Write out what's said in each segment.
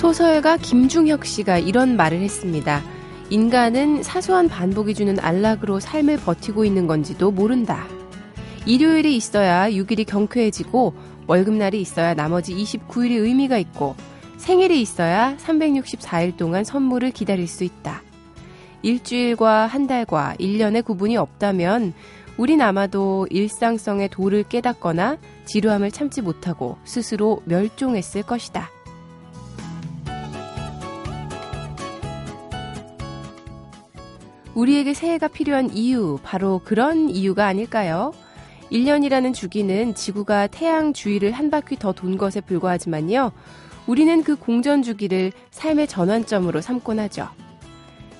소설가 김중혁 씨가 이런 말을 했습니다. 인간은 사소한 반복이 주는 안락으로 삶을 버티고 있는 건지도 모른다. 일요일이 있어야 6일이 경쾌해지고 월급날이 있어야 나머지 29일이 의미가 있고 생일이 있어야 364일 동안 선물을 기다릴 수 있다. 일주일과 한 달과 1년의 구분이 없다면 우린 아마도 일상성의 도를 깨닫거나 지루함을 참지 못하고 스스로 멸종했을 것이다. 우리에게 새해가 필요한 이유, 바로 그런 이유가 아닐까요? 1년이라는 주기는 지구가 태양 주위를 한 바퀴 더 돈 것에 불과하지만요. 우리는 그 공전 주기를 삶의 전환점으로 삼곤 하죠.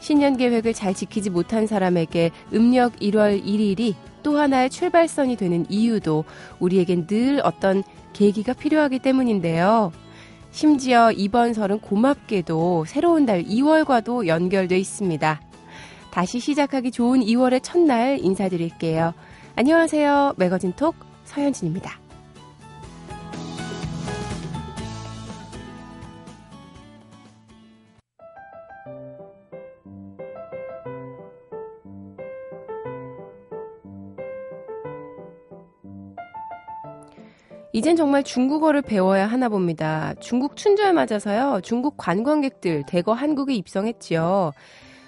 신년 계획을 잘 지키지 못한 사람에게 음력 1월 1일이 또 하나의 출발선이 되는 이유도 우리에겐 늘 어떤 계기가 필요하기 때문인데요. 심지어 이번 설은 고맙게도 새로운 달 2월과도 연결돼 있습니다. 다시 시작하기 좋은 2월의 첫날 인사드릴게요. 안녕하세요. 매거진 톡 서현진입니다. 이젠 정말 중국어를 배워야 하나 봅니다. 중국 춘절 맞아서요. 중국 관광객들 대거 한국에 입성했지요.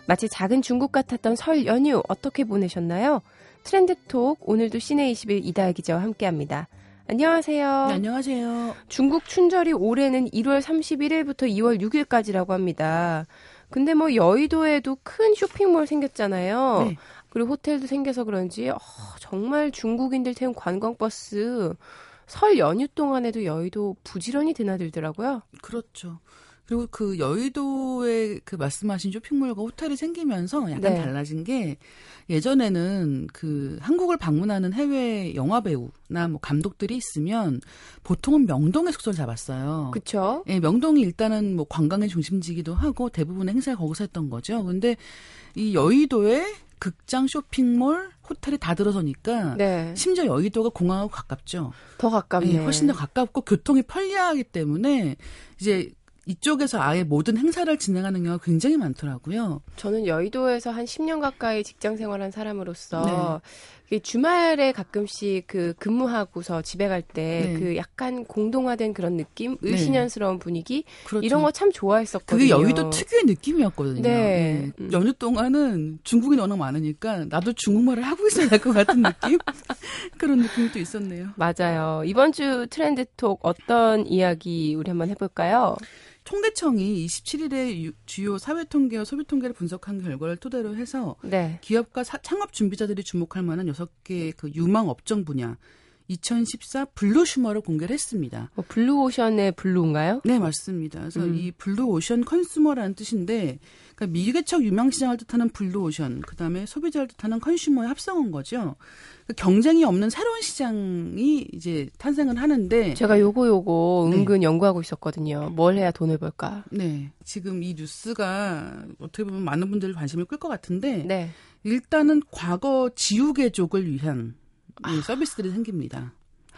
마치 작은 중국 같았던 설 연휴 어떻게 보내셨나요? 트렌드톡 오늘도 시내 21 이다혜 기자와 함께합니다. 안녕하세요. 네, 안녕하세요. 중국 춘절이 올해는 1월 31일부터 2월 6일까지라고 합니다. 근데 뭐 여의도에도 큰 쇼핑몰 생겼잖아요. 네. 그리고 호텔도 생겨서 그런지 어, 정말 중국인들 태운 관광버스 설 연휴 동안에도 여의도 부지런히 드나들더라고요. 그렇죠. 그리고 그 여의도에 그 말씀하신 쇼핑몰과 호텔이 생기면서 약간 네. 달라진 게 예전에는 그 한국을 방문하는 해외 영화 배우나 뭐 감독들이 있으면 보통은 명동에 숙소를 잡았어요. 그렇죠. 예, 명동이 일단은 뭐 관광의 중심지기도 하고 대부분의 행사를 거기서 했던 거죠. 근데 이 여의도에 극장, 쇼핑몰, 호텔이 다 들어서니까 네. 심지어 여의도가 공항하고 가깝죠. 더 가깝네. 예, 훨씬 더 가깝고 교통이 편리하기 때문에 이제 이쪽에서 아예 모든 행사를 진행하는 경우가 굉장히 많더라고요. 저는 여의도에서 한 10년 가까이 직장 생활한 사람으로서 네. 주말에 가끔씩 그 근무하고서 집에 갈 때그 네. 약간 공동화된 그런 느낌, 네. 을신년스러운 분위기 그렇죠. 이런 거 참 좋아했었거든요. 그게 여의도 특유의 느낌이었거든요. 네. 네. 음. 연휴 동안은 중국인이 워낙 많으니까 나도 중국말을 하고 있어야 할 것 같은 느낌? 그런 느낌이 또 있었네요. 맞아요. 이번 주 트렌드 톡 어떤 이야기 우리 한번 해볼까요? 통계청이 27일에 주요 사회 통계와 소비 통계를 분석한 결과를 토대로 해서 네. 기업과 사, 창업 준비자들이 주목할 만한 6개 그 유망 업종 분야 2014 블루슈머를 공개를 했습니다. 어, 블루오션의 blue인가요? 네, 맞습니다. 그래서 음. 이 블루오션 consumer라는 뜻인데 그러니까 미개척 유망 시장을 뜻하는 블루오션, 그다음에 소비자를 뜻하는 consumer의 합성한 거죠. 그러니까 경쟁이 없는 새로운 시장이 이제 탄생을 하는데 제가 요거 요거 네. 은근 네. 연구하고 있었거든요. 뭘 해야 돈을 벌까? 네. 지금 이 뉴스가 어떻게 보면 많은 분들이 관심을 끌 것 같은데 네. 일단은 과거 지우개족을 위한 아. 서비스들이 생깁니다.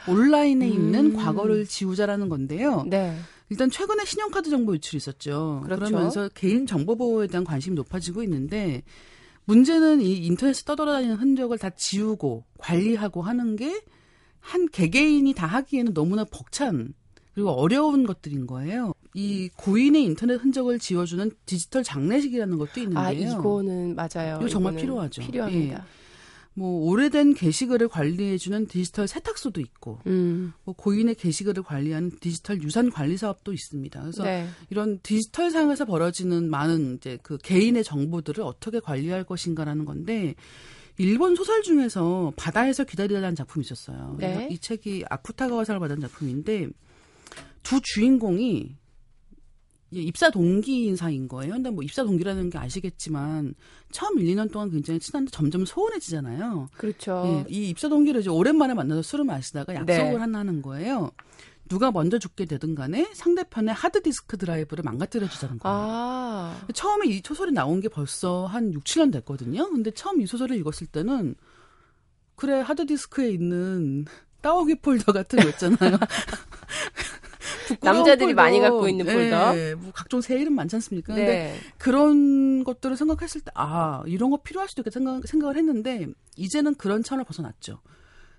온라인에 음. 있는 과거를 지우자라는 건데요. 네. 일단 최근에 신용카드 정보 유출이 있었죠. 그렇죠. 그러면서 개인 정보 보호에 대한 관심이 높아지고 있는데 문제는 이 인터넷에 떠돌아다니는 흔적을 다 지우고 관리하고 하는 게 한 개개인이 다 하기에는 너무나 벅찬 그리고 어려운 것들인 거예요. 이 고인의 인터넷 흔적을 지워주는 디지털 장례식이라는 것도 있는데요. 아, 이거는 맞아요. 이거 정말 필요하죠. 필요합니다. 예. 뭐 오래된 게시글을 관리해주는 디지털 세탁소도 있고, 음. 뭐 고인의 게시글을 관리하는 디지털 유산 관리 사업도 있습니다. 그래서 네. 이런 디지털 상에서 벌어지는 많은 이제 그 개인의 정보들을 어떻게 관리할 것인가라는 건데. 일본 소설 중에서 바다에서 기다리라는 작품이 있었어요. 네. 이 책이 아쿠타가와상을 받은 작품인데 두 주인공이 입사 동기 인사인 거예요. 근데 뭐 입사 동기라는 게 아시겠지만 처음 1, 2년 동안 굉장히 친한데 점점 소원해지잖아요. 그렇죠. 예, 이 입사 동기를 이제 오랜만에 만나서 술을 마시다가 약속을 네. 하나 하는 거예요. 누가 먼저 죽게 되든 간에 상대편의 하드디스크 드라이브를 망가뜨려 주자는 거예요. 아. 처음에 이 소설이 나온 게 벌써 한 6, 7년 됐거든요. 근데 처음 이 소설을 읽었을 때는 그래 하드디스크에 있는 따오기 폴더 같은 거 있잖아요. 남자들이 폴더. 많이 갖고 있는 폴더. 네, 뭐 각종 새 이름 많지 않습니까? 네. 근데 그런 것들을 생각했을 때, 아, 이런 거 필요할 수도 있겠다 생각, 생각을 했는데, 이제는 그런 차원을 벗어났죠.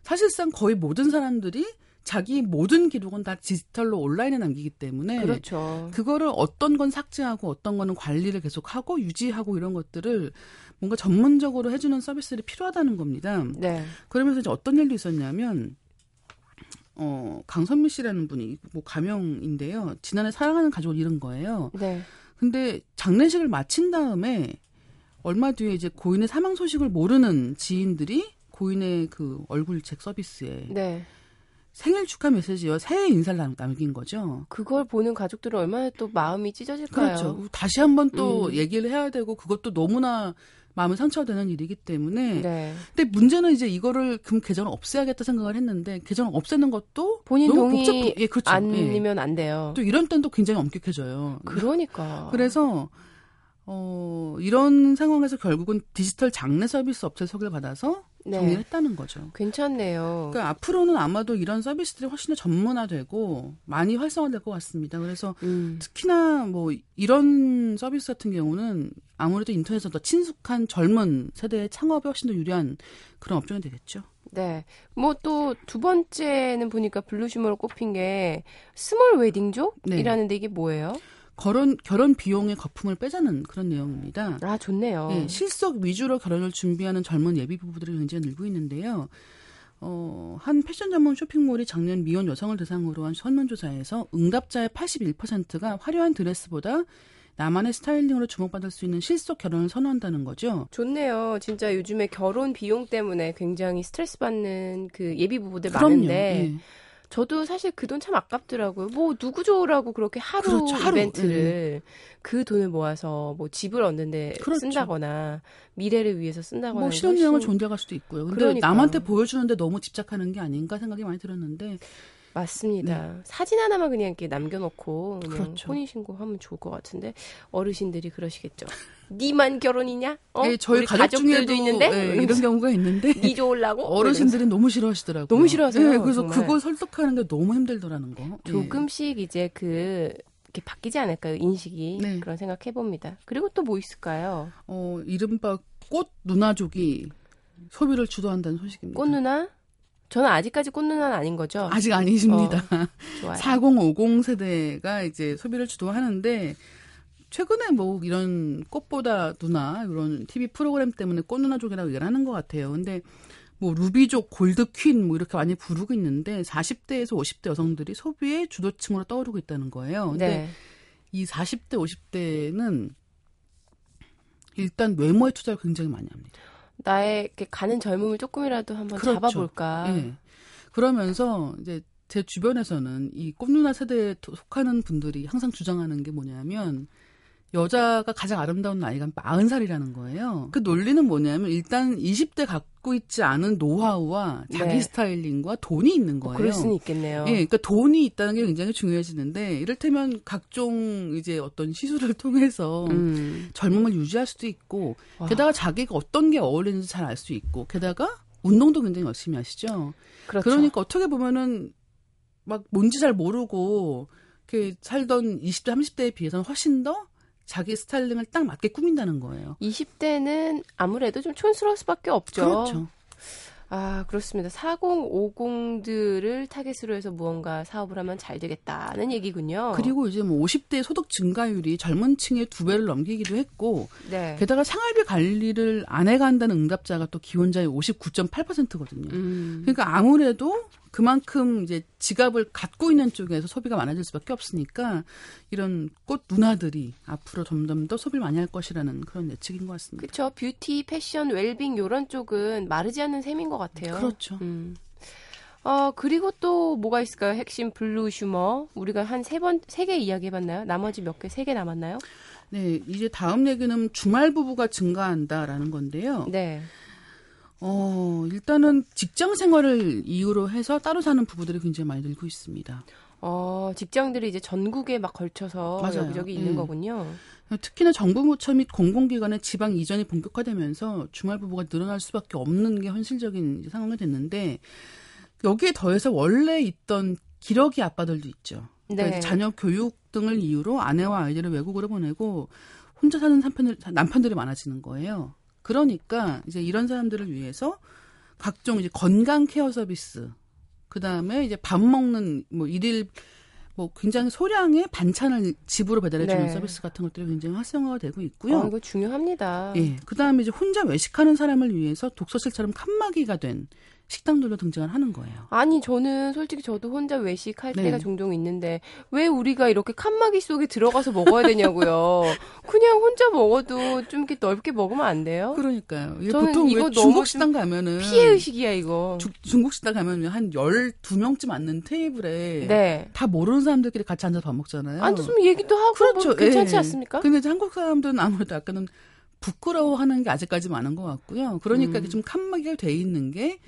사실상 거의 모든 사람들이 자기 모든 기록은 다 디지털로 온라인에 남기기 때문에 그렇죠. 그거를 어떤 건 삭제하고 어떤 거는 관리를 계속하고 유지하고 이런 것들을 뭔가 전문적으로 해주는 서비스들이 필요하다는 겁니다. 네. 그러면서 이제 어떤 일도 있었냐면 어 강선미 씨라는 분이 뭐 가명인데요. 지난해 사랑하는 가족을 잃은 거예요. 네. 근데 장례식을 마친 다음에 얼마 뒤에 이제 고인의 사망 소식을 모르는 지인들이 고인의 그 얼굴책 서비스에 네. 생일 축하 메시지와 새해 인사를 남긴 거죠. 그걸 보는 가족들은 얼마나 또 마음이 찢어질까요? 그렇죠. 다시 한번 또 음. 얘기를 해야 되고 그것도 너무나 마음을 상처되는 일이기 때문에. 네. 근데 문제는 이제 이거를 그럼 계정을 없애야겠다 생각을 했는데 계정을 없애는 것도 본인 너무 동의 복잡, 예, 그렇죠. 아니면 예. 안 돼요. 또 이런 때는 또 굉장히 엄격해져요. 그러니까. 그래서 어, 이런 상황에서 결국은 디지털 장례 서비스 업체 소개를 받아서 네. 정리를 했다는 거죠. 괜찮네요. 그러니까 앞으로는 아마도 이런 서비스들이 훨씬 더 전문화되고 많이 활성화될 것 같습니다. 그래서 음. 특히나 뭐 이런 서비스 같은 경우는 아무래도 인터넷에서 더 친숙한 젊은 세대의 창업에 훨씬 더 유리한 그런 업종이 되겠죠. 네. 뭐 또 두 번째는 보니까 블루슈머로 꼽힌 게 small wedding족이라는데 네. 이게 뭐예요? 결혼 결혼 비용의 거품을 빼자는 그런 내용입니다. 아 좋네요. 네, 실속 위주로 결혼을 준비하는 젊은 예비 부부들이 굉장히 늘고 있는데요. 어, 한 패션 전문 쇼핑몰이 작년 미혼 여성을 대상으로 한 설문조사에서 응답자의 81%가 화려한 드레스보다 나만의 스타일링으로 주목받을 수 있는 실속 결혼을 선호한다는 거죠. 좋네요. 진짜 요즘에 결혼 비용 때문에 굉장히 스트레스 받는 그 예비 부부들 그럼요. 많은데 예. 저도 사실 그 돈 참 아깝더라고요. 뭐 누구 좋으라고 그렇게 하루, 그렇죠, 하루. 이벤트를 네. 그 돈을 모아서 뭐 집을 얻는데 그렇죠. 쓴다거나 미래를 위해서 쓴다거나 뭐 좋은 데갈 수도 있고요. 근데 그러니까. 남한테 보여주는데 너무 집착하는 게 아닌가 생각이 많이 들었는데 맞습니다. 네. 사진 하나만 그냥 이렇게 남겨놓고 그냥 그렇죠. 혼인신고하면 좋을 것 같은데 어르신들이 그러시겠죠. 니만 결혼이냐? 어? 네, 저희 가족 중에도 있는데 네, 이런 경우가 있는데 니 좋으려고 어르신들이 너무 싫어하시더라고요. 너무 싫어하세요. 네, 그래서 정말. 그걸 설득하는 게 너무 힘들더라는 거. 조금씩 이제 그 이렇게 바뀌지 않을까요 인식이 네. 그런 생각 해 봅니다. 그리고 또 뭐 있을까요? 어 이른바 꽃 누나족이 소비를 주도한다는 소식입니다. 꽃 누나? 저는 아직까지 꽃 누나는 아닌 거죠? 아직 아니십니다. 어, 좋아요. 4050 세대가 이제 소비를 주도하는데 최근에 뭐 이런 꽃보다 누나 이런 TV 프로그램 때문에 꽃 누나족이라고 얘기를 하는 것 같아요. 근데 뭐 루비족, 골드퀸 뭐 이렇게 많이 부르고 있는데 40대에서 50대 여성들이 소비의 주도층으로 떠오르고 있다는 거예요. 근데 네. 이 40대, 50대는 일단 외모에 투자를 굉장히 많이 합니다. 나의 가는 젊음을 조금이라도 한번 그렇죠. 잡아볼까. 네. 그러면서 이제 제 주변에서는 이 꽃누나 세대에 속하는 분들이 항상 주장하는 게 뭐냐면 여자가 가장 아름다운 나이가 40살이라는 거예요. 그 논리는 뭐냐면 일단 20대 갖고 있지 않은 노하우와 자기 네. 스타일링과 돈이 있는 거예요. 어, 그럴 수는 있겠네요. 예, 그러니까 돈이 있다는 게 굉장히 중요해지는데 이를테면 각종 이제 어떤 시술을 통해서 음. 젊음을 유지할 수도 있고 와. 게다가 자기가 어떤 게 어울리는지 잘 알 수 있고 게다가 운동도 굉장히 열심히 하시죠. 그렇죠. 그러니까 어떻게 보면은 막 뭔지 잘 모르고 이렇게 살던 20대 30대에 비해서는 훨씬 더 자기 스타일링을 딱 맞게 꾸민다는 거예요. 20대는 아무래도 좀 촌스러울 수밖에 없죠. 그렇죠. 아, 그렇습니다. 4050들을 타겟으로 해서 무언가 사업을 하면 잘 되겠다는 얘기군요. 그리고 이제 뭐 50대 소득 증가율이 젊은 층의 두 배를 넘기기도 했고 네. 게다가 생활비 관리를 안 해간다는 응답자가 또 기혼자의 59.8%거든요. 음. 그러니까 아무래도 그만큼 이제 지갑을 갖고 있는 쪽에서 소비가 많아질 수밖에 없으니까 이런 꽃 누나들이 앞으로 점점 더 소비를 많이 할 것이라는 그런 예측인 것 같습니다. 그렇죠. 뷰티, 패션, 웰빙 요런 쪽은 마르지 않는 샘인 것 같아요. 그렇죠. 음. 어, 그리고 또 뭐가 있을까요? 핵심 블루슈머. 우리가 한 세 번, 세 개 이야기 해봤나요? 나머지 몇 개, 세 개 남았나요? 네, 이제 다음 얘기는 주말 부부가 증가한다라는 건데요. 네. 어, 일단은 직장 생활을 이유로 해서 따로 사는 부부들이 굉장히 많이 늘고 있습니다. 어, 직장들이 이제 전국에 막 걸쳐서 맞아요. 여기저기 있는 예. 거군요. 특히나 정부 부처 및 공공기관의 지방 이전이 본격화되면서 주말 부부가 늘어날 수밖에 없는 게 현실적인 상황이 됐는데 여기에 더해서 원래 있던 기러기 아빠들도 있죠. 그러니까 네. 자녀 교육 등을 이유로 아내와 아이들을 외국으로 보내고 혼자 사는 남편들, 남편들이 많아지는 거예요. 그러니까 이제 이런 사람들을 위해서 각종 이제 건강 케어 서비스, 그 다음에 이제 밥 먹는 뭐 일일 뭐 굉장히 소량의 반찬을 집으로 배달해 주는 네. 서비스 같은 것들이 굉장히 활성화가 되고 있고요. 어, 이거 중요합니다. 예. 그 다음에 이제 혼자 외식하는 사람을 위해서 독서실처럼 칸막이가 된 식당들로 등장을 하는 거예요. 아니 저는 솔직히 저도 혼자 외식할 네. 때가 종종 있는데 왜 우리가 이렇게 칸막이 속에 들어가서 먹어야 되냐고요. 그냥 혼자 먹어도 좀 이렇게 넓게 먹으면 안 돼요? 그러니까요. 저는 보통 이거 중국 식당 가면은 피해 의식이야 이거. 주, 중국 식당 가면 한 12명쯤 앉는 테이블에 네. 다 모르는 사람들끼리 같이 앉아서 밥 먹잖아요. 앉아서 얘기도 하고 그렇죠. 뭐 괜찮지 예. 않습니까? 근데 한국 사람들은 아무래도 아까는 부끄러워하는 게 아직까지 많은 것 같고요. 그러니까 음. 좀 칸막이가 돼 있는 게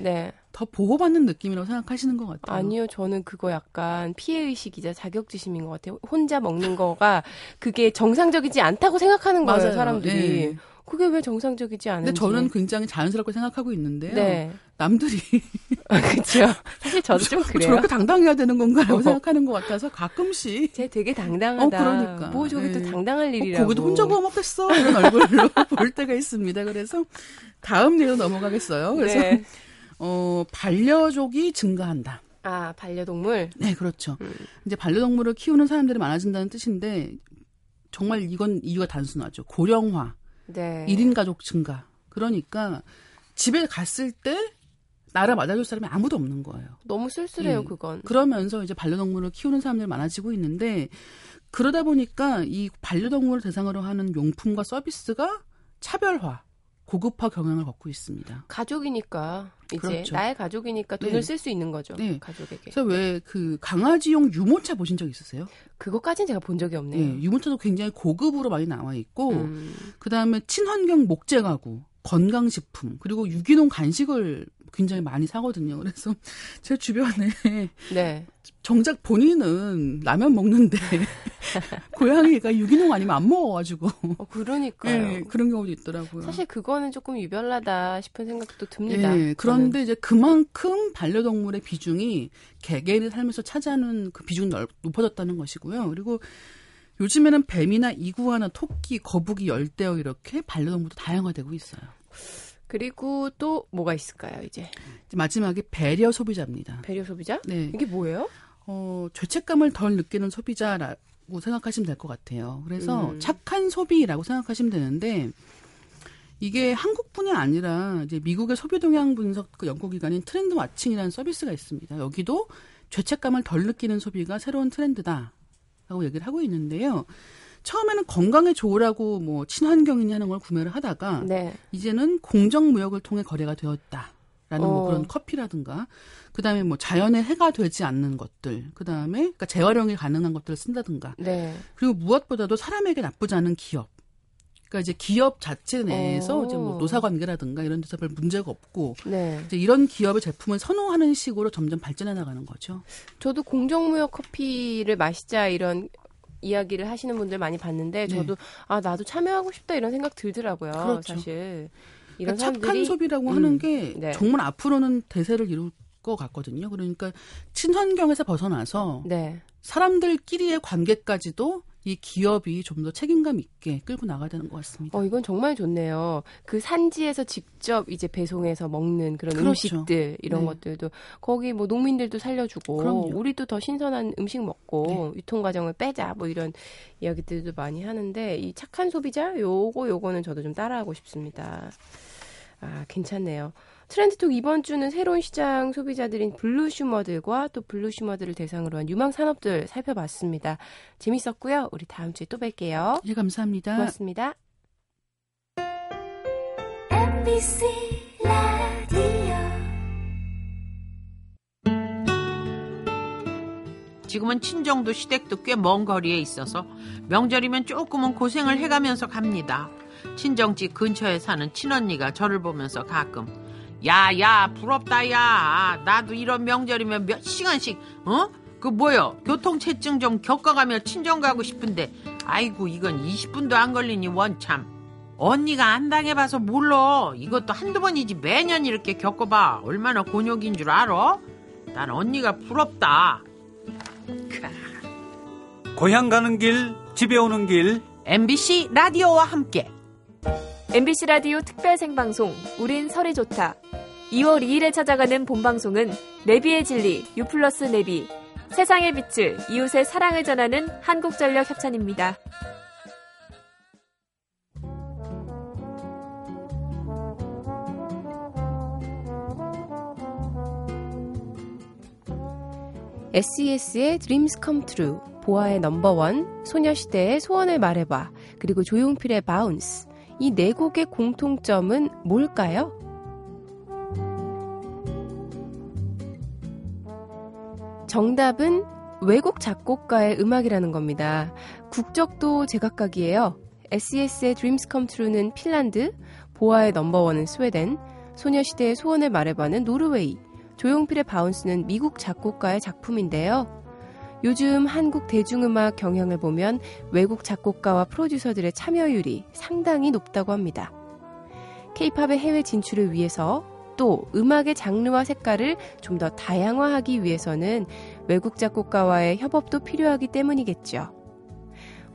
더 네. 보호받는 느낌이라고 생각하시는 것 같아요. 아니요, 저는 그거 약간 피해 의식이자 자격지심인 것 같아요. 혼자 먹는 거가 그게 정상적이지 않다고 생각하는 거예요, 맞아요. 사람들이. 네. 그게 왜 정상적이지 않은지. 근데 저는 굉장히 자연스럽게 생각하고 있는데요. 네. 남들이 아, 그렇죠. 사실 저도 좀 그래요. 저렇게 당당해야 되는 건가라고 어. 생각하는 것 같아서 가끔씩. 제 되게 당당하다. 어, 그러니까. 뭐 네. 또 당당할 어, 일이라고. 어, 거기도 혼자 구워 먹겠어 이런 얼굴로 볼 때가 있습니다. 그래서 다음 예로 넘어가겠어요. 그래서 네. 어 반려족이 증가한다. 아 반려동물. 네 그렇죠. 음. 이제 반려동물을 키우는 사람들이 많아진다는 뜻인데 정말 이건 이유가 단순하죠. 고령화. 네. 1인 가족 증가. 그러니까 집에 갔을 때 나라 맞아줄 사람이 아무도 없는 거예요. 너무 쓸쓸해요, 예. 그건. 그러면서 이제 반려동물을 키우는 사람들이 많아지고 있는데 그러다 보니까 이 반려동물을 대상으로 하는 용품과 서비스가 차별화, 고급화 경향을 갖고 있습니다. 가족이니까 이제 그렇죠. 나의 가족이니까 돈을 네. 쓸수 있는 거죠. 네. 가족에게. 그래서 왜 그 강아지용 유모차 보신 적 있으세요? 그것까지는 제가 본 적이 없네요. 네, 유모차도 굉장히 고급으로 많이 나와 있고 음. 그다음에 친환경 목재 가구, 건강식품 그리고 유기농 간식을 굉장히 많이 사거든요. 그래서 제 주변에 네. 정작 본인은 라면 먹는데 고양이가 유기농 아니면 안 먹어가지고. 어, 그러니까요. 네, 그런 경우도 있더라고요. 사실 그거는 조금 유별나다 싶은 생각도 듭니다. 네, 그런데 저는. 이제 그만큼 반려동물의 비중이 개개인의 삶에서 차지하는 그 비중이 넓, 높아졌다는 것이고요. 그리고 요즘에는 뱀이나 이구아나 토끼, 거북이, 열대어 이렇게 반려동물도 다양화되고 있어요. 그리고 또 뭐가 있을까요, 이제? 마지막에 배려 소비자입니다. 배려 소비자? 네. 이게 뭐예요? 어, 죄책감을 덜 느끼는 소비자라고 생각하시면 될 것 같아요. 그래서 음. 착한 소비라고 생각하시면 되는데 이게 한국뿐이 아니라 이제 미국의 소비 동향 분석 그 연구 기관인 트렌드 와칭이라는 서비스가 있습니다. 여기도 죄책감을 덜 느끼는 소비가 새로운 트렌드다라고 얘기를 하고 있는데요. 처음에는 건강에 좋으라고 뭐 친환경이니 하는 걸 구매를 하다가 네. 이제는 공정 무역을 통해 거래가 되었다. 라는 뭐 어. 뭐 그런 커피라든가 그다음에 뭐 자연에 해가 되지 않는 것들 그다음에 그러니까 재활용이 가능한 것들을 쓴다든가 네. 그리고 무엇보다도 사람에게 나쁘지 않은 기업 그러니까 이제 기업 자체 내에서 어. 이제 뭐 노사 관계라든가 이런 데서 별 문제가 없고 네. 이제 이런 기업의 제품을 선호하는 식으로 점점 발전해 나가는 거죠. 저도 공정무역 커피를 마시자 이런 이야기를 하시는 분들 많이 봤는데 네. 저도 네. 아 나도 참여하고 싶다 이런 생각 들더라고요. 그렇죠. 사실 이런 그러니까 사람들이 착한 소비라고 음, 하는 게 네. 정말 앞으로는 대세를 이룰 것 같거든요. 그러니까 친환경에서 벗어나서 네. 사람들끼리의 관계까지도 이 기업이 좀 더 책임감 있게 끌고 나가야 되는 것 같습니다. 어, 이건 정말 좋네요. 그 산지에서 직접 이제 배송해서 먹는 그런 그렇죠. 음식들 이런 네. 것들도 거기 뭐 농민들도 살려주고 그럼요. 우리도 더 신선한 음식 먹고 네. 유통 과정을 빼자 뭐 이런 이야기들도 많이 하는데 이 착한 소비자 요거 요거는 저도 좀 따라하고 싶습니다. 아, 괜찮네요. 트렌드톡 이번 주는 새로운 시장 소비자들인 블루슈머들과 또 블루슈머들을 대상으로 한 유망 산업들 살펴봤습니다. 재밌었고요. 우리 다음 주에 또 뵐게요. 예, 감사합니다. 고맙습니다. MBC 라디오 지금은 친정도 시댁도 꽤 먼 거리에 있어서 명절이면 조금은 고생을 해가면서 갑니다. 친정집 근처에 사는 친언니가 저를 보면서 가끔 야야 부럽다 야 나도 이런 명절이면 몇 시간씩 어? 그 뭐요 교통체증 좀 겪어가며 친정 가고 싶은데 아이고 이건 20분도 안 걸리니 원참 언니가 안 당해봐서 몰라 이것도 한두 번이지 매년 이렇게 겪어봐 얼마나 곤욕인 줄 알아? 난 언니가 부럽다 고향 가는 길, 집에 오는 길. MBC 라디오와 함께. MBC 라디오 특별 생방송 우린 설이 좋다. 2월 2일에 찾아가는 본방송은 내비의 진리 유플러스 내비 세상에 빛을 이웃에 사랑을 전하는 한국전력 협찬입니다. SES의 Dreams Come True, 보아의 넘버원, 소녀시대의 소원을 말해봐, 그리고 조용필의 바운스. 이 네 곡의 공통점은 뭘까요? 정답은 외국 작곡가의 음악이라는 겁니다. 국적도 제각각이에요. SES의 Dreams Come True는 핀란드, 보아의 넘버원은 스웨덴, 소녀시대의 소원을 말해봐는 노르웨이, 조용필의 바운스는 미국 작곡가의 작품인데요. 요즘 한국 대중음악 경향을 보면 외국 작곡가와 프로듀서들의 참여율이 상당히 높다고 합니다. 케이팝의 해외 진출을 위해서 또 음악의 장르와 색깔을 좀 더 다양화하기 위해서는 외국 작곡가와의 협업도 필요하기 때문이겠죠.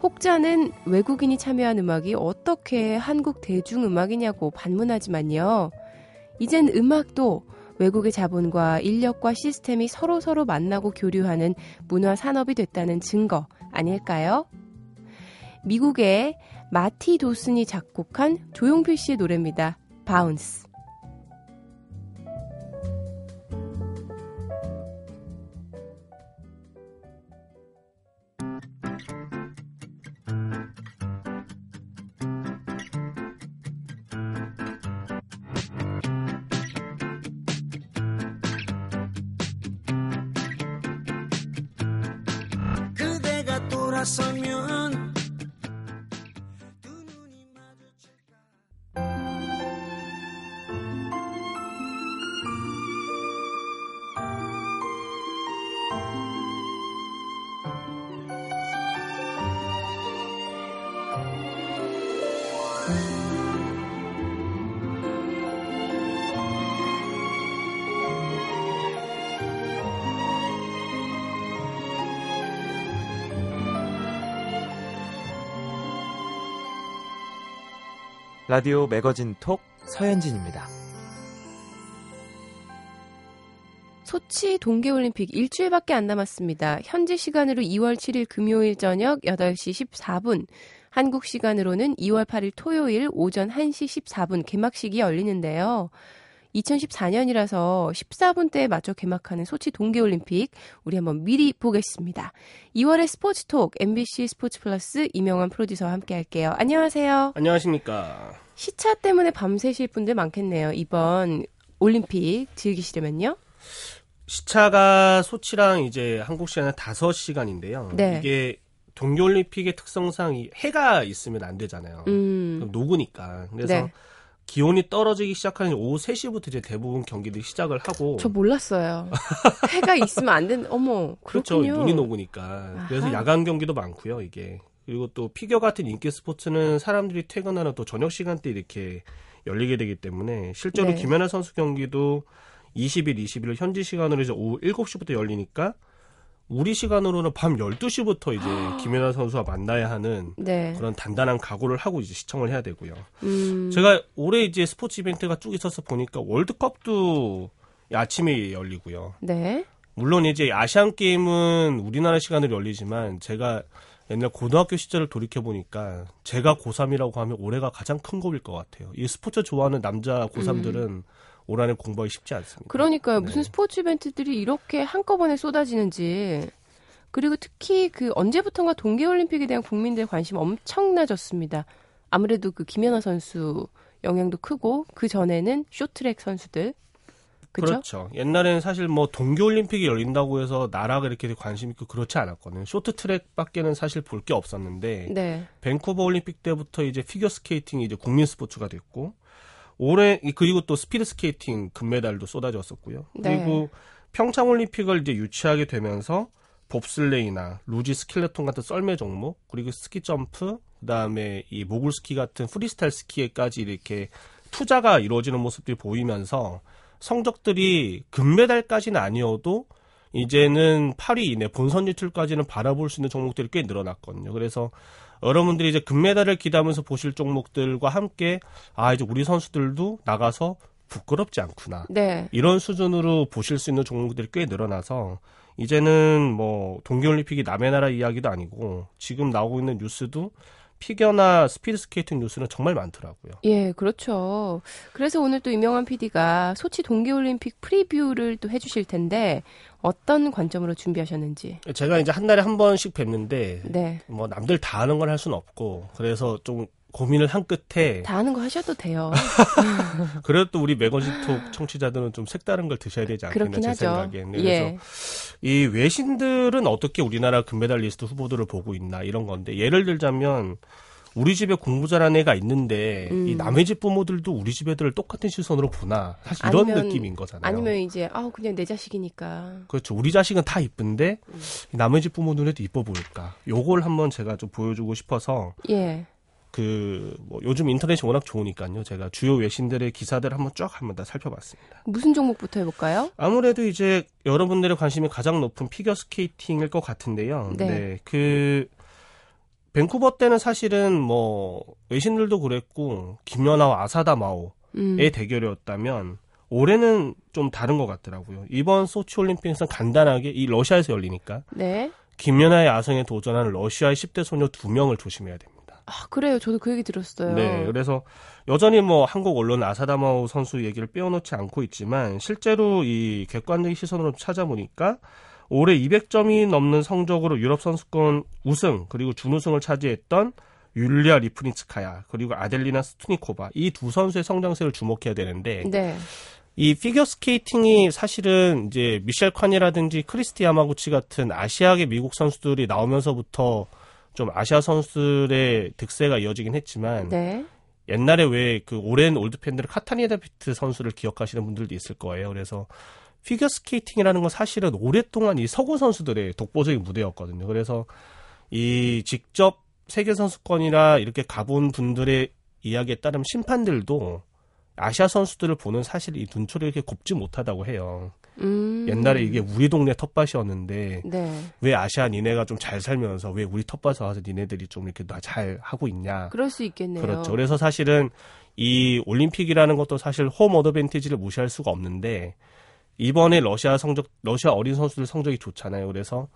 혹자는 외국인이 참여한 음악이 어떻게 한국 대중음악이냐고 반문하지만요. 이젠 음악도 외국의 자본과 인력과 시스템이 서로 서로 만나고 교류하는 문화 산업이 됐다는 증거 아닐까요? 미국의 마티 도슨이 작곡한 조용필 씨의 노래입니다. 바운스. corazón mío 라디오 매거진 톡 서현진입니다. 소치 동계올림픽 일주일밖에 안 남았습니다. 현지 시간으로 2월 7일 금요일 저녁 8시 14분, 한국 시간으로는 2월 8일 토요일 오전 1시 14분 개막식이 열리는데요. 2014년이라서 14분대에 맞춰 개막하는 소치 동계올림픽 우리 한번 미리 보겠습니다. 2월의 스포츠톡 MBC 스포츠 플러스 이명환 프로듀서와 함께 할게요. 안녕하세요. 안녕하십니까. 시차 때문에 밤새실 분들 많겠네요. 이번 올림픽 즐기시려면요. 시차가 소치랑 이제 한국 시간은 5시간인데요. 네. 이게 동계올림픽의 특성상 해가 있으면 안 되잖아요. 음. 녹으니까. 그래서 네. 기온이 떨어지기 시작하는 오후 3시부터 이제 대부분 경기들이 시작을 하고 저 몰랐어요. 해가 있으면 안 된. 어머. 그렇죠. 그렇군요. 눈이 녹으니까. 아하. 그래서 야간 경기도 많고요, 이게. 그리고 또 피겨 같은 인기 스포츠는 사람들이 퇴근하는 또 저녁 시간대 이렇게 열리게 되기 때문에 실제로 네. 김연아 선수 경기도 20일, 21일 현지 시간으로 이제 오후 7시부터 열리니까 우리 시간으로는 밤 12시부터 이제 김연아 선수와 만나야 하는 네. 그런 단단한 각오를 하고 이제 시청을 해야 되고요. 음. 제가 올해 이제 스포츠 이벤트가 쭉 있어서 보니까 월드컵도 아침에 열리고요. 네. 물론 이제 아시안 게임은 우리나라 시간으로 열리지만 제가 옛날 고등학교 시절을 돌이켜 보니까 제가 고3이라고 하면 올해가 가장 큰 겁일 것 같아요. 이 스포츠 좋아하는 남자 고3들은 음. 올 한해 공부하기 쉽지 않습니다. 그러니까요. 네. 무슨 스포츠 이벤트들이 이렇게 한꺼번에 쏟아지는지. 그리고 특히 그 언제부턴가 동계올림픽에 대한 국민들의 관심 엄청나졌습니다. 아무래도 그 김연아 선수 영향도 크고 그 전에는 쇼트랙 선수들 그쵸? 그렇죠. 옛날에는 사실 뭐 동계올림픽이 열린다고 해서 나라가 이렇게 관심 있고 그렇지 않았거든요. 쇼트트랙밖에는 사실 볼 게 없었는데 네. 밴쿠버 올림픽 때부터 이제 피겨 스케이팅이 이제 국민 스포츠가 됐고 올해 그리고 또 스피드 스케이팅 금메달도 쏟아졌었고요. 네. 그리고 평창 올림픽을 이제 유치하게 되면서 봅슬레이나 루지 스켈레톤 같은 썰매 종목 그리고 스키 점프 그다음에 이 모글 스키 같은 프리스타일 스키에까지 이렇게 투자가 이루어지는 모습들이 보이면서 성적들이 금메달까지는 아니어도 이제는 8위 이내 본선 진출까지는 바라볼 수 있는 종목들이 꽤 늘어났거든요. 그래서 여러분들이 이제 금메달을 기대하면서 보실 종목들과 함께 아 이제 우리 선수들도 나가서 부끄럽지 않구나. 네. 이런 수준으로 보실 수 있는 종목들이 꽤 늘어나서 이제는 뭐 동계올림픽이 남의 나라 이야기도 아니고 지금 나오고 있는 뉴스도 피겨나 스피드 스케이팅 뉴스는 정말 많더라고요. 예, 그렇죠. 그래서 오늘 또 유명한 PD가 소치 동계올림픽 프리뷰를 또 해주실 텐데 어떤 관점으로 준비하셨는지. 제가 이제 한 달에 한 번씩 뵙는데 네. 뭐 남들 다 하는 걸 할 수는 없고 그래서 좀 고민을 한 끝에 다 하는 거 하셔도 돼요. 그래도 또 우리 매거진톡 청취자들은 좀 색다른 걸 드셔야 되지 않겠나 제 생각에는. 예. 그래서 이 외신들은 어떻게 우리나라 금메달리스트 후보들을 보고 있나 이런 건데 예를 들자면 우리 집에 공부 잘하는 애가 있는데 음. 이 남의 집 부모들도 우리 집 애들을 똑같은 시선으로 보나 사실 이런 아니면, 느낌인 거잖아요. 아니면 이제 아 그냥 내 자식이니까. 그렇죠. 우리 자식은 다 이쁜데 음. 남의 집 부모 눈에도 이뻐 보일까. 요걸 한번 제가 좀 보여주고 싶어서 예. 그 뭐 요즘 인터넷이 워낙 좋으니까요. 제가 주요 외신들의 기사들 한번 쫙 한번 다 살펴봤습니다. 무슨 종목부터 해볼까요? 아무래도 이제 여러분들의 관심이 가장 높은 피겨 스케이팅일 것 같은데요. 네. 네. 그 밴쿠버 때는 사실은 뭐 외신들도 그랬고 김연아와 아사다 마오의 음. 대결이었다면 올해는 좀 다른 것 같더라고요. 이번 소치 올림픽에서 간단하게 이 러시아에서 열리니까 네. 김연아의 아성에 도전하는 러시아의 10대 소녀 두 명을 조심해야 됩니다. 아, 그래요. 저도 그 얘기 들었어요. 네. 그래서 여전히 뭐 한국 언론 아사다마오 선수 얘기를 빼어놓지 않고 있지만 실제로 이 객관적인 시선으로 찾아보니까 올해 200점이 넘는 성적으로 유럽 선수권 우승 그리고 준우승을 차지했던 율리아 리프니츠카야 그리고 아델리나 소트니코바 이 두 선수의 성장세를 주목해야 되는데 네. 이 피겨 스케이팅이 사실은 이제 미셸 콴이라든지 크리스티 야마구치 같은 아시아계 미국 선수들이 나오면서부터 좀 아시아 선수들의 득세가 이어지긴 했지만 네. 옛날에 왜 그 오랜 올드 팬들 카타리나 비트 선수를 기억하시는 분들도 있을 거예요. 그래서 피겨 스케이팅이라는 건 사실은 오랫동안 이 서구 선수들의 독보적인 무대였거든요. 그래서 이 직접 세계 선수권이라 이렇게 가본 분들의 이야기에 따르면 심판들도 아시아 선수들을 보는 사실 이 눈초리 이렇게 곱지 못하다고 해요. 음. 옛날에 이게 우리 동네 텃밭이었는데 네. 왜 아시아 니네가 좀 잘 살면서 왜 우리 텃밭에 와서 니네들이 좀 이렇게 잘 하고 있냐. 그럴 수 있겠네요. 그렇죠. 그래서 사실은 이 올림픽이라는 것도 사실 홈 어드밴티지를 무시할 수가 없는데 이번에 러시아 성적 러시아 어린 선수들 성적이 좋잖아요. 그래서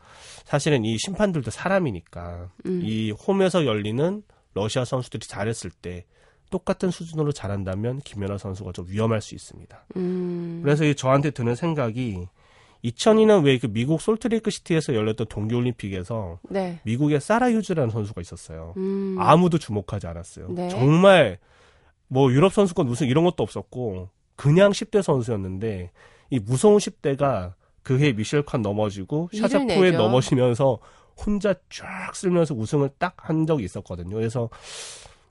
사실은 이 심판들도 사람이니까 음. 이 홈에서 열리는 러시아 선수들이 잘했을 때 똑같은 수준으로 잘한다면 김연아 선수가 좀 위험할 수 있습니다. 음. 그래서 저한테 드는 생각이 2002년 왜 그 미국 솔트레이크 시티에서 열렸던 동계올림픽에서 네. 미국의 사라 유즈라는 선수가 있었어요. 음. 아무도 주목하지 않았어요. 네. 정말 뭐 유럽 선수권 우승 이런 것도 없었고 그냥 10대 선수였는데 이 무서운 10대가 그해 미셸 칸 넘어지고 샤자포에 넘어지면서 혼자 쫙 쓸면서 우승을 딱 한 적이 있었거든요. 그래서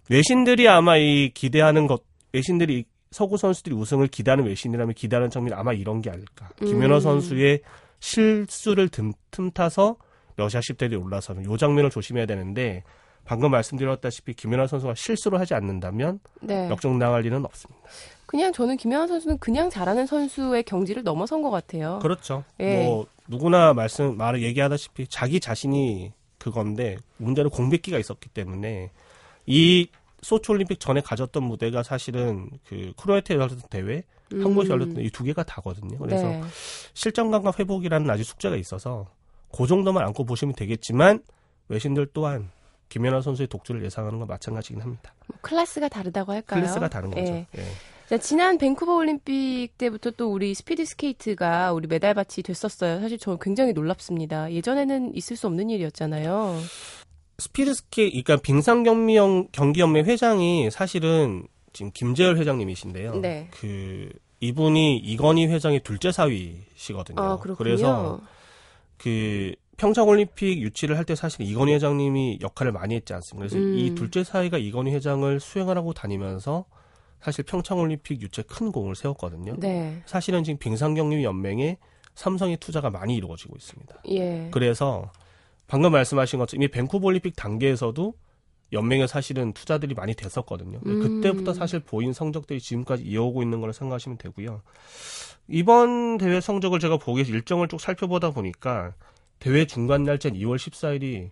외신들이 아마 이 기대하는 것, 외신들이 서구 선수들이 우승을 기대하는 외신이라면 기대하는 장면이 아마 이런 게 아닐까. 음. 김연아 선수의 실수를 틈, 틈타서 러시아 10대들이 올라서는 요 장면을 조심해야 되는데 방금 말씀드렸다시피 김연아 선수가 실수를 하지 않는다면 네. 역정당할 일은 없습니다. 그냥 저는 김연아 선수는 그냥 잘하는 선수의 경지를 넘어선 것 같아요. 그렇죠. 예. 뭐 누구나 말씀 말을 얘기하다시피 자기 자신이 그건데 문제는 공백기가 있었기 때문에 이 소치 올림픽 전에 가졌던 무대가 사실은 그 크로아티아에 열렸던 대회, 음. 한국에서 열렸던 이 두 개가 다거든요. 그래서 네. 실전 감각 회복이라는 아직 숙제가 있어서 그 정도만 알고 보시면 되겠지만 외신들 또한 김연아 선수의 독주를 예상하는 건 마찬가지긴 합니다. 뭐 클래스가 다르다고 할까요? 클래스가 다른 거죠. 예. 예. 자, 지난 밴쿠버 올림픽 때부터 또 우리 스피드 스케이트가 우리 메달밭이 됐었어요. 사실 저 굉장히 놀랍습니다. 예전에는 있을 수 없는 일이었잖아요. 스피드스케 그러니까 빙상경기 경기연맹 회장이 사실은 지금 김재열 회장님이신데요. 네. 그 이분이 이건희 회장의 둘째 사위시거든요. 아, 그래서 그 평창 올림픽 유치를 할 때 사실 이건희 회장님이 역할을 많이 했지 않습니까? 그래서 음. 이 둘째 사위가 이건희 회장을 수행을 하고 다니면서 사실 평창 올림픽 유치에 큰 공을 세웠거든요. 네. 사실은 지금 빙상경림 연맹에 삼성의 투자가 많이 이루어지고 있습니다. 예. 그래서 방금 말씀하신 것처럼 이미 밴쿠버 올림픽 단계에서도 연맹에 사실은 투자들이 많이 됐었거든요. 음. 그때부터 사실 보인 성적들이 지금까지 이어오고 있는 걸로 생각하시면 되고요. 이번 대회 성적을 제가 보기 위해서 일정을 쭉 살펴보다 보니까 대회 중간 날짜인 2월 14일이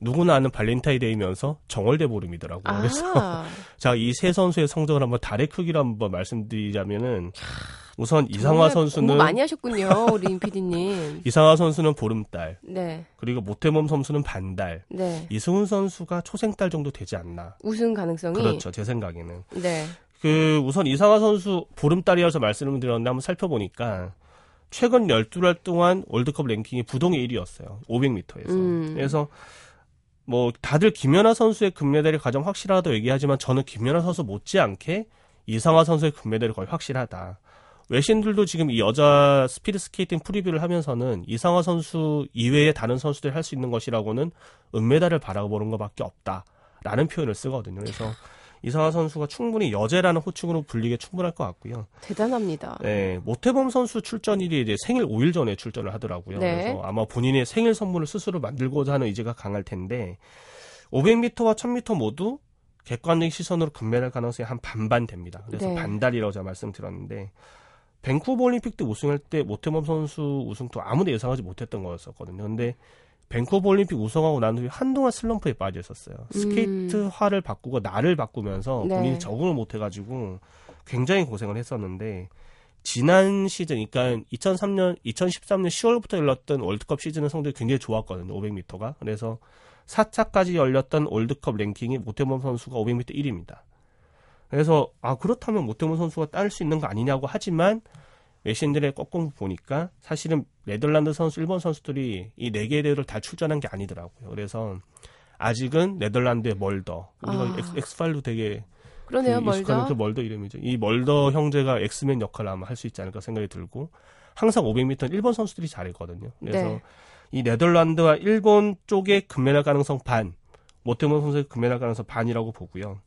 누구나 아는 발렌타인데이면서 정월대 보름이더라고요. 아. 그래서 자, 이 세 선수의 성적을 한번 달의 크기로 한번 말씀드리자면은 우선 이상화 선수는 많이 하셨군요, 우리 PD님. 이상화 선수는 보름달. 네. 그리고 모태범 선수는 반달. 네. 이승훈 선수가 초생달 정도 되지 않나. 우승 가능성이 그렇죠, 제 생각에는. 네. 그 우선 이상화 선수 보름달이어서 말씀을 드렸는데 한번 살펴보니까 최근 12달 동안 월드컵 랭킹이 부동의 1위였어요. 500m에서. 음. 그래서 뭐 다들 김연아 선수의 금메달이 가장 확실하다고 얘기하지만 저는 김연아 선수 못지않게 이상화 선수의 금메달이 거의 확실하다. 외신들도 지금 이 여자 스피드 스케이팅 프리뷰를 하면서는 이상화 선수 이외의 다른 선수들이 할 수 있는 것이라고는 은메달을 바라보는 것밖에 없다라는 표현을 쓰거든요. 그래서 이상화 선수가 충분히 여제라는 호칭으로 불리게 충분할 것 같고요. 대단합니다. 네, 모태범 선수 출전일이 이제 생일 5일 전에 출전을 하더라고요. 네. 그래서 아마 본인의 생일 선물을 스스로 만들고자 하는 의지가 강할 텐데 500m와 1000m 모두 객관적인 시선으로 금메달 가능성이 한 반반 됩니다. 그래서 네. 반달이라고 제가 말씀드렸는데 밴쿠버 올림픽 때 우승할 때 모태범 선수 우승도 아무도 예상하지 못했던 거였었거든요. 근데 밴쿠버 올림픽 우승하고 난 후에 한동안 슬럼프에 빠져 있었어요. 음. 스케이트화를 바꾸고 날을 바꾸면서 네. 본인이 적응을 못 해가지고 굉장히 고생을 했었는데 지난 시즌, 그러니까 2003년, 2013년 10월부터 열렸던 월드컵 시즌은 성적이 굉장히 좋았거든요. 500m가. 그래서 4차까지 열렸던 월드컵 랭킹이 모태범 선수가 500m 1위입니다. 그래서 아 그렇다면 모태범 선수가 딸수 있는 거 아니냐고 하지만 외신들의 꺾공 보니까 사실은 네덜란드 선수, 일본 선수들이 이 네 개의 대회를 다 출전한 게 아니더라고요. 그래서 아직은 네덜란드의 멀더. 우리가 아. 엑스, 파일도 되게 그러네요, 그 멀더. 그 멀더 이름이죠. 이 멀더 형제가 엑스맨 역할을 아마 할 수 있지 않을까 생각이 들고 항상 500m는 일본 선수들이 잘했거든요. 그래서 네. 이 네덜란드와 일본 쪽의 금메달 가능성 반, 모태범 선수의 금메달 가능성 반이라고 보고요.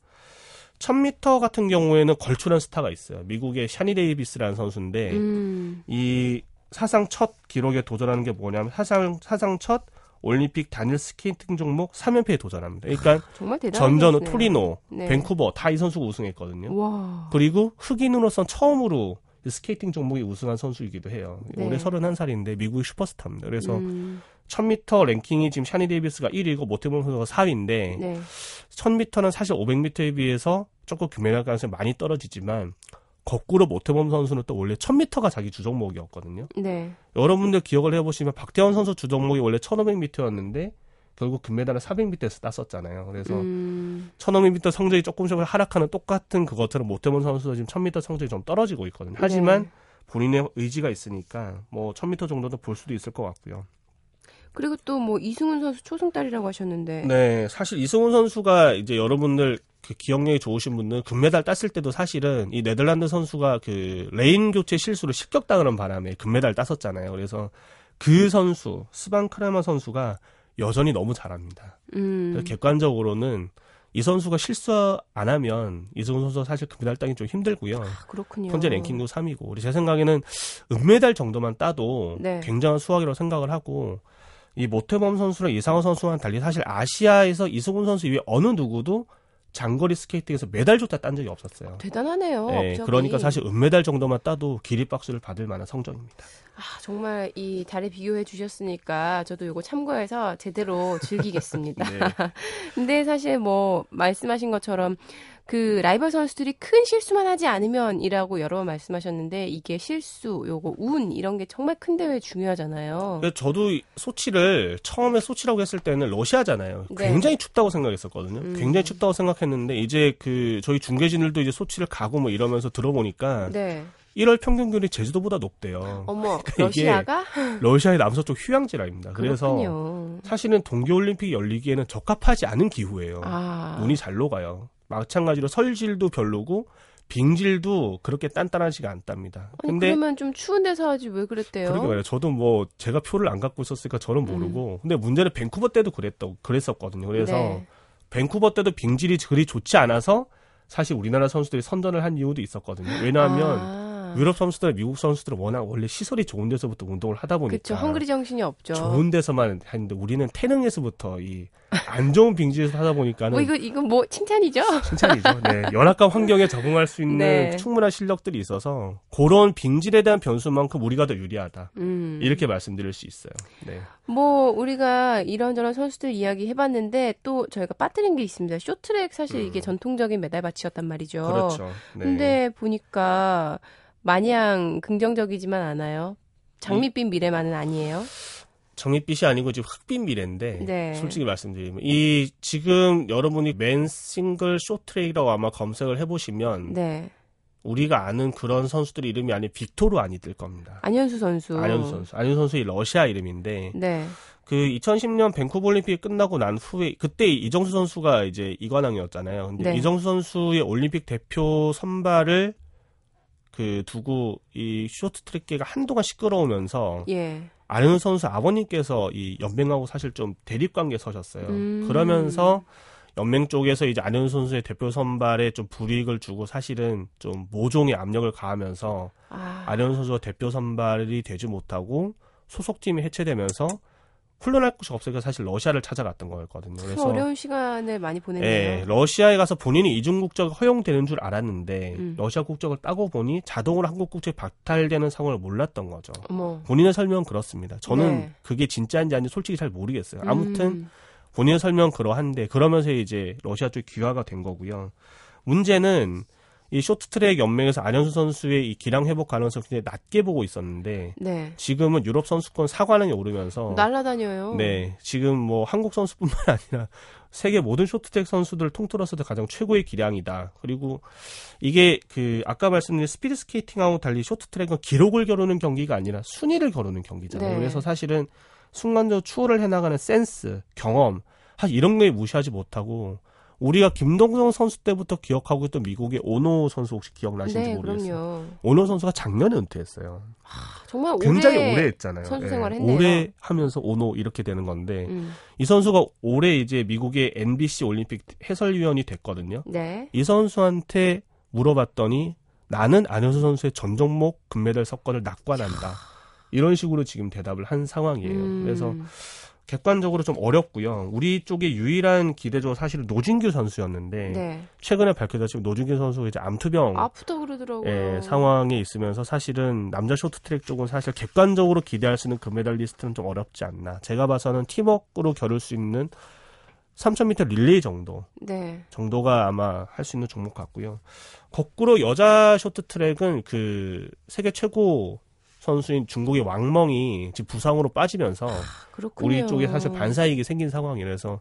1000m 같은 경우에는 걸출한 스타가 있어요. 미국의 샤니 데이비스라는 선수인데 음. 이 사상 첫 기록에 도전하는 게 뭐냐면 사상 사상 첫 올림픽 단일 스케이팅 종목 3연패에 도전합니다. 그러니까 전전 토리노, 네. 밴쿠버 다 이 선수가 우승했거든요. 와. 그리고 흑인으로선 처음으로 스케이팅 종목에 우승한 선수이기도 해요. 네. 올해 31살인데 미국의 슈퍼스타입니다. 그래서 음. 1000m 랭킹이 지금 샤니 데이비스가 1위고 모태범 선수가 4위인데 네. 1000m는 사실 500m에 비해서 조금 금메달 가능성이 많이 떨어지지만 거꾸로 모태범 선수는 또 원래 1000m가 자기 주종목이었거든요. 네. 여러분들 기억을 해보시면 박태원 선수 주종목이 원래 1500m였는데 결국 금메달을 400m에서 땄었잖아요. 그래서 음... 1500m 성적이 조금씩 하락하는 똑같은 그것처럼 모태범 선수도 지금 1000m 성적이 좀 떨어지고 있거든요. 하지만 네. 본인의 의지가 있으니까 뭐 1000m 정도도 볼 수도 있을 것 같고요. 그리고 또 뭐 이승훈 선수 초승달이라고 하셨는데. 네, 사실 이승훈 선수가 이제 여러분들 그 기억력이 좋으신 분은 금메달 땄을 때도 사실은 이 네덜란드 선수가 그 레인 교체 실수로 실격당하는 바람에 금메달 땄었잖아요. 그래서 그 선수 스벤 크라머 선수가 여전히 너무 잘합니다. 음. 객관적으로는 이 선수가 실수 안 하면 이승훈 선수가 사실 금메달 따기 좀 힘들고요. 아, 그렇군요. 현재 랭킹도 3위고 우리 제 생각에는 은메달 정도만 따도 네. 굉장한 수확이라고 생각을 하고 이 모태범 선수랑 이상호 선수와는 달리 사실 아시아에서 이승훈 선수 이외 어느 누구도 장거리 스케이팅에서 메달조차 딴 적이 없었어요. 대단하네요. 네, 그러니까 사실 은메달 정도만 따도 기립박수를 받을 만한 성적입니다. 아, 정말 이 달에 비교해 주셨으니까 저도 이거 참고해서 제대로 즐기겠습니다. 네. 근데 사실 뭐 말씀하신 것처럼 그 라이벌 선수들이 큰 실수만 하지 않으면이라고 여러 번 말씀하셨는데 이게 실수, 요거 운 이런 게 정말 큰 대회에 중요하잖아요. 저도 소치를 처음에 소치라고 했을 때는 러시아잖아요. 네. 굉장히 춥다고 생각했었거든요. 음. 굉장히 춥다고 생각했는데 이제 그 저희 중계진들도 이제 소치를 가고 뭐 이러면서 들어보니까 네. 1월 평균 기온이 제주도보다 높대요. 어머, 그러니까 러시아가? 러시아의 남서쪽 휴양지라입니다. 그래서 그렇군요. 사실은 동계올림픽 열리기에는 적합하지 않은 기후예요. 아. 눈이 잘 녹아요. 마찬가지로 설질도 별로고 빙질도 그렇게 단단하지가 않답니다. 아니, 근데 그러면 좀 추운 데서 하지 왜 그랬대요? 그러게 말이에요. 저도 뭐 제가 표를 안 갖고 있었으니까 저는 모르고. 음. 근데 문제는 밴쿠버 때도 그랬다고 그랬었거든요. 그래서 네. 밴쿠버 때도 빙질이 그리 좋지 않아서 사실 우리나라 선수들이 선전을 한 이유도 있었거든요. 왜냐하면 아. 유럽 선수들, 미국 선수들은 워낙 원래 시설이 좋은 데서부터 운동을 하다 보니까 그렇죠. 헝그리 정신이 없죠. 좋은 데서만 하는데 우리는 태릉에서부터 이 안 좋은 빙지에서 하다 보니까는 뭐 이거 이거 뭐 칭찬이죠? 칭찬이죠. 네. 열악한 환경에 적응할 수 있는 네. 충분한 실력들이 있어서 그런 빙질에 대한 변수만큼 우리가 더 유리하다. 음. 이렇게 말씀드릴 수 있어요. 네. 뭐 우리가 이런저런 선수들 이야기 해봤는데 또 저희가 빠뜨린 게 있습니다. 쇼트랙 사실 음. 이게 전통적인 메달밭이었단 말이죠. 그렇죠. 네. 근데 보니까 마냥 긍정적이지만 않아요. 장밋빛 미래만은 아니에요. 정밋빛이 아니고 지금 흑빛 미래인데 네. 솔직히 말씀드리면 이 지금 여러분이 맨 싱글 쇼트레이라고 아마 검색을 해보시면 네. 우리가 아는 그런 선수들 이름이 아닌 빅토르 아니 뜰 겁니다. 안현수 선수. 안현수 선수. 안현수 선수의 러시아 이름인데 네. 그 2010년 밴쿠버 올림픽이 끝나고 난 후에 그때 이정수 선수가 이제 이관왕이었잖아요. 근데 네. 이정수 선수의 올림픽 대표 선발을 그 두고 이 쇼트트랙계가 한동안 시끄러우면서 예. 아는 선수 아버님께서 이 연맹하고 사실 좀 대립 관계에 서셨어요. 음. 그러면서 연맹 쪽에서 이제 안현 선수의 대표 선발에 좀 불이익을 주고 사실은 좀 모종의 압력을 가하면서 아. 안현 선수가 대표 선발이 되지 못하고 소속팀이 해체되면서 훈련할 곳이 없으니까 사실 러시아를 찾아갔던 거였거든요. 그래서 어려운 시간을 많이 보냈네요. 예, 러시아에 가서 본인이 이중 국적이 허용되는 줄 알았는데 음. 러시아 국적을 따고 보니 자동으로 한국 국적이 박탈되는 상황을 몰랐던 거죠. 어머. 본인의 설명은 그렇습니다. 저는 네. 그게 진짜인지 아닌지 솔직히 잘 모르겠어요. 아무튼 음. 본인의 설명 그러한데 그러면서 이제 러시아 쪽 귀화가 된 거고요. 문제는 이 쇼트트랙 연맹에서 안현수 선수의 이 기량 회복 가능성 굉장히 낮게 보고 있었는데 네. 지금은 유럽 선수권 사관왕에 오르면서 날라다녀요. 네, 지금 뭐 한국 선수뿐만 아니라 세계 모든 쇼트트랙 선수들 통틀어서도 가장 최고의 기량이다. 그리고 이게 그 아까 말씀드린 스피드 스케이팅하고 달리 쇼트트랙은 기록을 겨루는 경기가 아니라 순위를 겨루는 경기잖아요. 네. 그래서 사실은 순간적으로 추월을 해나가는 센스, 경험, 사실 이런 거에 무시하지 못하고 우리가 김동성 선수 때부터 기억하고 있던 미국의 오노 선수 혹시 기억나시는지 네, 모르겠어요. 그럼요. 오노 선수가 작년에 은퇴했어요. 하, 정말 굉장히 오래, 오래 했잖아요. 선수 생활 네. 했네요. 오래 하면서 오노 이렇게 되는 건데 음. 이 선수가 올해 이제 미국의 NBC 올림픽 해설위원이 됐거든요. 네. 이 선수한테 물어봤더니 나는 안현수 선수의 전 종목 금메달 석권을 낙관한다. 이런 식으로 지금 대답을 한 상황이에요. 음. 그래서 객관적으로 좀 어렵고요. 우리 쪽에 유일한 기대주 사실은 노진규 선수였는데 네. 최근에 밝혀졌지만 노진규 선수가 이제 암투병 아프다 그러더라고요. 예, 상황에 있으면서 사실은 남자 쇼트트랙 쪽은 사실 객관적으로 기대할 수 있는 금메달리스트는 좀 어렵지 않나. 제가 봐서는 팀워크로 겨룰 수 있는 3000m 릴레이 정도 네. 정도가 아마 할 수 있는 종목 같고요. 거꾸로 여자 쇼트트랙은 그 세계 최고 선수인 중국의 왕멍이 지금 부상으로 빠지면서 아, 우리 쪽에 사실 반사이익이 생긴 상황이라서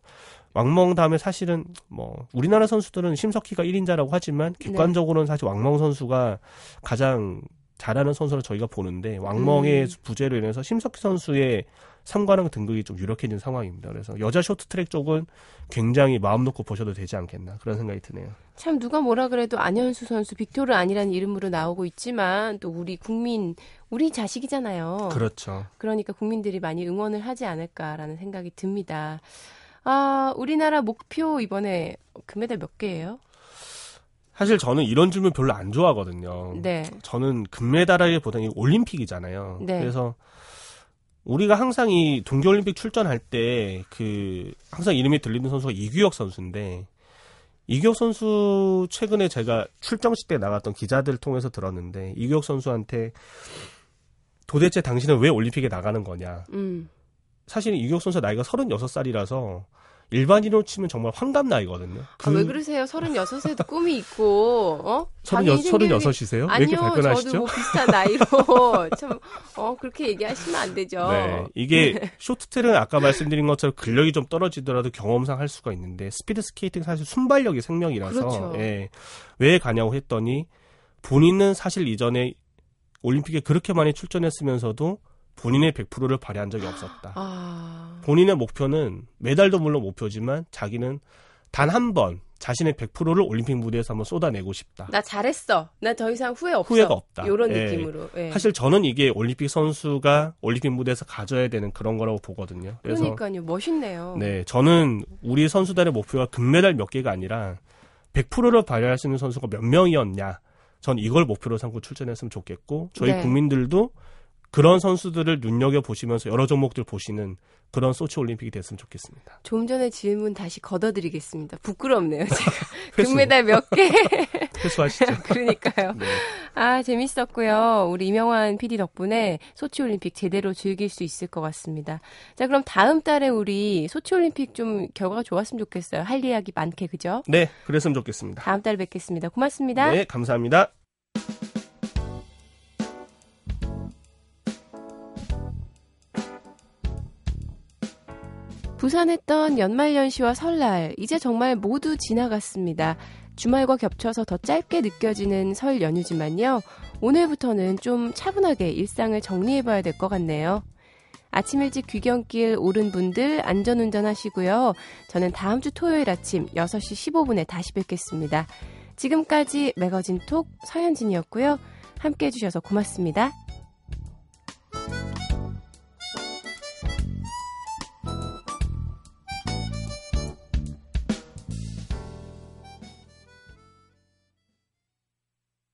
왕멍 다음에 사실은 뭐 우리나라 선수들은 심석희가 1인자라고 하지만 네. 객관적으로는 사실 왕멍 선수가 가장 잘하는 선수로 저희가 보는데 왕멍의 음. 부재로 인해서 심석희 선수의 3관왕 등극이 좀 유력해진 상황입니다. 그래서 여자 쇼트트랙 쪽은 굉장히 마음 놓고 보셔도 되지 않겠나 그런 생각이 드네요. 참 누가 뭐라 그래도 안현수 선수 빅토르 아니라는 이름으로 나오고 있지만 또 우리 국민 우리 자식이잖아요. 그렇죠. 그러니까 국민들이 많이 응원을 하지 않을까라는 생각이 듭니다. 아, 우리나라 목표 이번에 금메달 몇 개예요? 사실 저는 이런 질문 별로 안 좋아하거든요. 네. 저는 금메달이보다는 올림픽이잖아요. 네. 그래서 우리가 항상 이 동계올림픽 출전할 때 그 항상 이름이 들리는 선수가 이규혁 선수인데 이규혁 선수 최근에 제가 출정식 때 나갔던 기자들 통해서 들었는데 이규혁 선수한테 도대체 당신은 왜 올림픽에 나가는 거냐. 음. 사실 이규혁 선수 나이가 36살이라서 일반인으로 치면 정말 환갑 나이거든요. 그... 아, 왜 그러세요? 36에도 꿈이 있고, 어? 36, 36이세요? 아니요, 왜 이렇게 발끈하시죠? 저도 뭐 비슷한 나이로. 참, 어, 그렇게 얘기하시면 안 되죠. 네. 이게, 네. 쇼트트랙은 아까 말씀드린 것처럼 근력이 좀 떨어지더라도 경험상 할 수가 있는데, 스피드 스케이팅 사실 순발력이 생명이라서, 그렇죠. 예. 왜 가냐고 했더니, 본인은 사실 이전에 올림픽에 그렇게 많이 출전했으면서도 본인의 100%를 발휘한 적이 없었다. 아... 본인의 목표는 메달도 물론 목표지만 자기는 단 한 번 자신의 100%를 올림픽 무대에서 한번 쏟아내고 싶다. 나 잘했어. 나 더 이상 후회 없어. 후회가 없다. 이런 예. 느낌으로. 예. 사실 저는 이게 올림픽 선수가 올림픽 무대에서 가져야 되는 그런 거라고 보거든요. 그래서 그러니까요. 멋있네요. 네, 저는 우리 선수단의 목표가 금메달 몇 개가 아니라 100%를 발휘할 수 있는 선수가 몇 명이었냐. 전 이걸 목표로 삼고 출전했으면 좋겠고 저희 네. 국민들도 그런 선수들을 눈여겨 보시면서 여러 종목들 보시는 그런 소치 올림픽이 됐으면 좋겠습니다. 좀 전에 질문 다시 걷어드리겠습니다. 부끄럽네요, 제가. 금메달 몇 개? 회수하시죠. 그러니까요. 네. 아, 재밌었고요. 우리 이명환 PD 덕분에 소치 올림픽 제대로 즐길 수 있을 것 같습니다. 자, 그럼 다음 달에 우리 소치 올림픽 좀 결과가 좋았으면 좋겠어요. 할 이야기 많게, 그죠? 네, 그랬으면 좋겠습니다. 다음 달에 뵙겠습니다. 고맙습니다. 네, 감사합니다. 부산했던 연말연시와 설날, 이제 정말 모두 지나갔습니다. 주말과 겹쳐서 더 짧게 느껴지는 설 연휴지만요. 오늘부터는 좀 차분하게 일상을 정리해봐야 될 것 같네요. 아침 일찍 귀경길 오른 분들 안전운전 하시고요. 저는 다음 주 토요일 아침 6시 15분에 다시 뵙겠습니다. 지금까지 매거진 톡 서현진이었고요. 함께 해주셔서 고맙습니다.